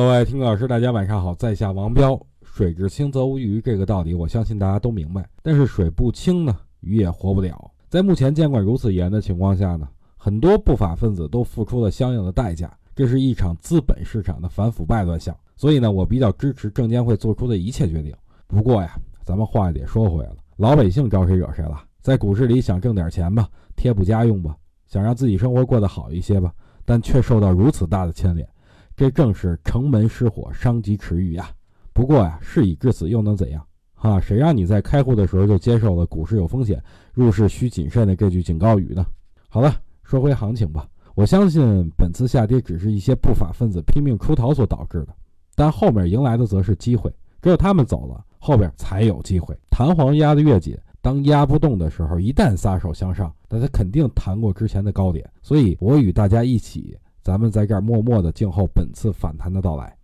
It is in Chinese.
各位听众老师，大家晚上好，在下王彪。水至清则无鱼，这个道理我相信大家都明白。但是水不清呢，鱼也活不了。在目前监管如此严的情况下呢，很多不法分子都付出了相应的代价。这是一场资本市场的反腐败乱象。所以呢，我比较支持证监会做出的一切决定。不过呀，咱们话也得说回来了，老百姓招谁惹谁了？在股市里想挣点钱吧，贴补家用吧，想让自己生活过得好一些吧，但却受到如此大的牵连。这正是城门失火，伤及池鱼呀。不过呀，事已至此，又能怎样？哈，谁让你在开户的时候就接受了股市有风险，入市需谨慎的这句警告语呢？好了，说回行情吧。我相信本次下跌只是一些不法分子拼命出逃所导致的，但后面迎来的则是机会。只有他们走了，后边才有机会。弹簧压得越紧，当压不动的时候，一旦撒手向上，那它肯定弹过之前的高点。所以我与大家一起。咱们在这儿默默的静候本次反弹的到来。